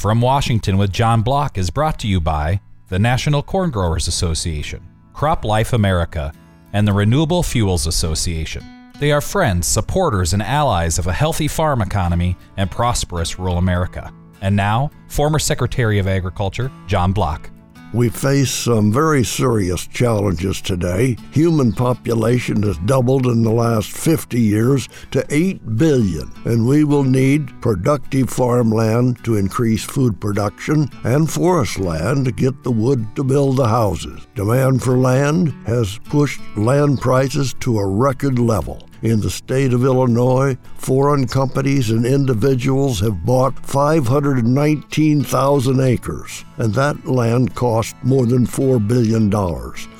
From Washington with John Block is brought to you by the National Corn Growers Association, CropLife America, and the Renewable Fuels Association. They are friends, supporters, and allies of a healthy farm economy and prosperous rural America. And now, former Secretary of Agriculture John Block. We face some very serious challenges today. Human population has doubled in the last 50 years to 8 billion, and we will need productive farmland to increase food production and forest land to get the wood to build the houses. Demand for land has pushed land prices to a record level. In the state of Illinois, foreign companies and individuals have bought 519,000 acres, and that land cost more than $4 billion.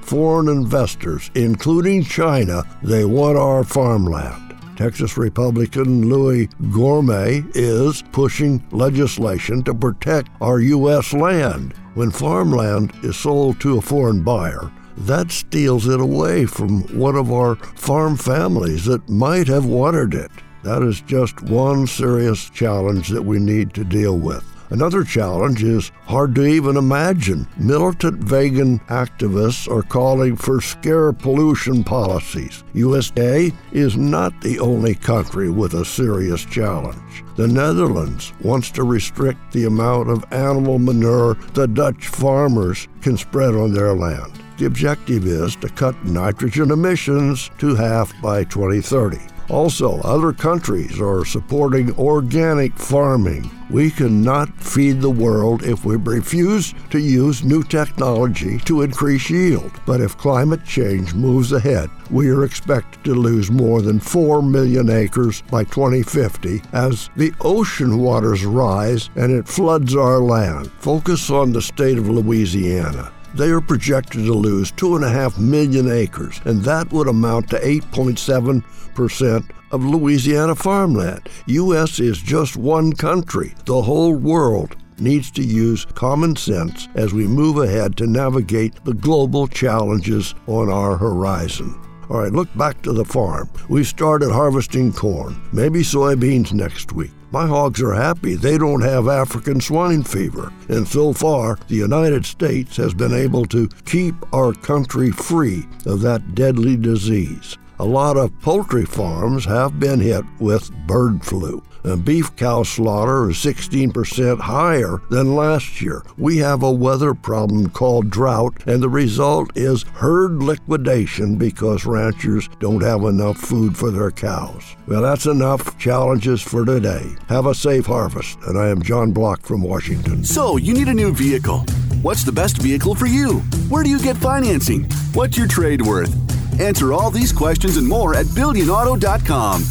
Foreign investors, including China, they want our farmland. Texas Republican Louie Gohmert is pushing legislation to protect our U.S. land. When farmland is sold to a foreign buyer, that steals it away from one of our farm families that might have watered it. That is just one serious challenge that we need to deal with. Another challenge is hard to even imagine. Militant vegan activists are calling for scare pollution policies. USA is not the only country with a serious challenge. The Netherlands wants to restrict the amount of animal manure the Dutch farmers can spread on their land. The objective is to cut nitrogen emissions to half by 2030. Also, other countries are supporting organic farming. We cannot feed the world if we refuse to use new technology to increase yield. But if climate change moves ahead, we are expected to lose more than 4 million acres by 2050 as the ocean waters rise and it floods our land. Focus on the state of Louisiana they are projected to lose 2.5 million acres, and that would amount to 8.7% of Louisiana farmland. U.S. is just one country. The whole world needs to use common sense as we move ahead to navigate the global challenges on our horizon. All right, look back to the farm. We started harvesting corn, maybe soybeans next week. My hogs are happy they don't have African swine fever. And so far, the United States has been able to keep our country free of that deadly disease. A lot of poultry farms have been hit with bird flu and beef cow slaughter is 16% higher than last year. We have a weather problem called drought, and the result is herd liquidation because ranchers don't have enough food for their cows. Well, that's enough challenges for today. Have a safe harvest, and I am John Block from Washington. So, you need a new vehicle. What's the best vehicle for you? Where do you get financing? What's your trade worth? Answer all these questions and more at BillionAuto.com.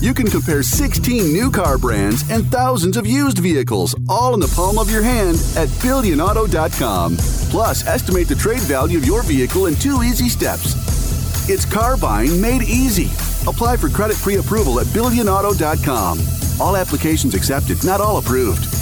You can compare 16 new car brands and thousands of used vehicles, all in the palm of your hand at BillionAuto.com. Plus, estimate the trade value of your vehicle in two easy steps. It's car buying made easy. Apply for credit pre approval at BillionAuto.com. All applications accepted, not all approved.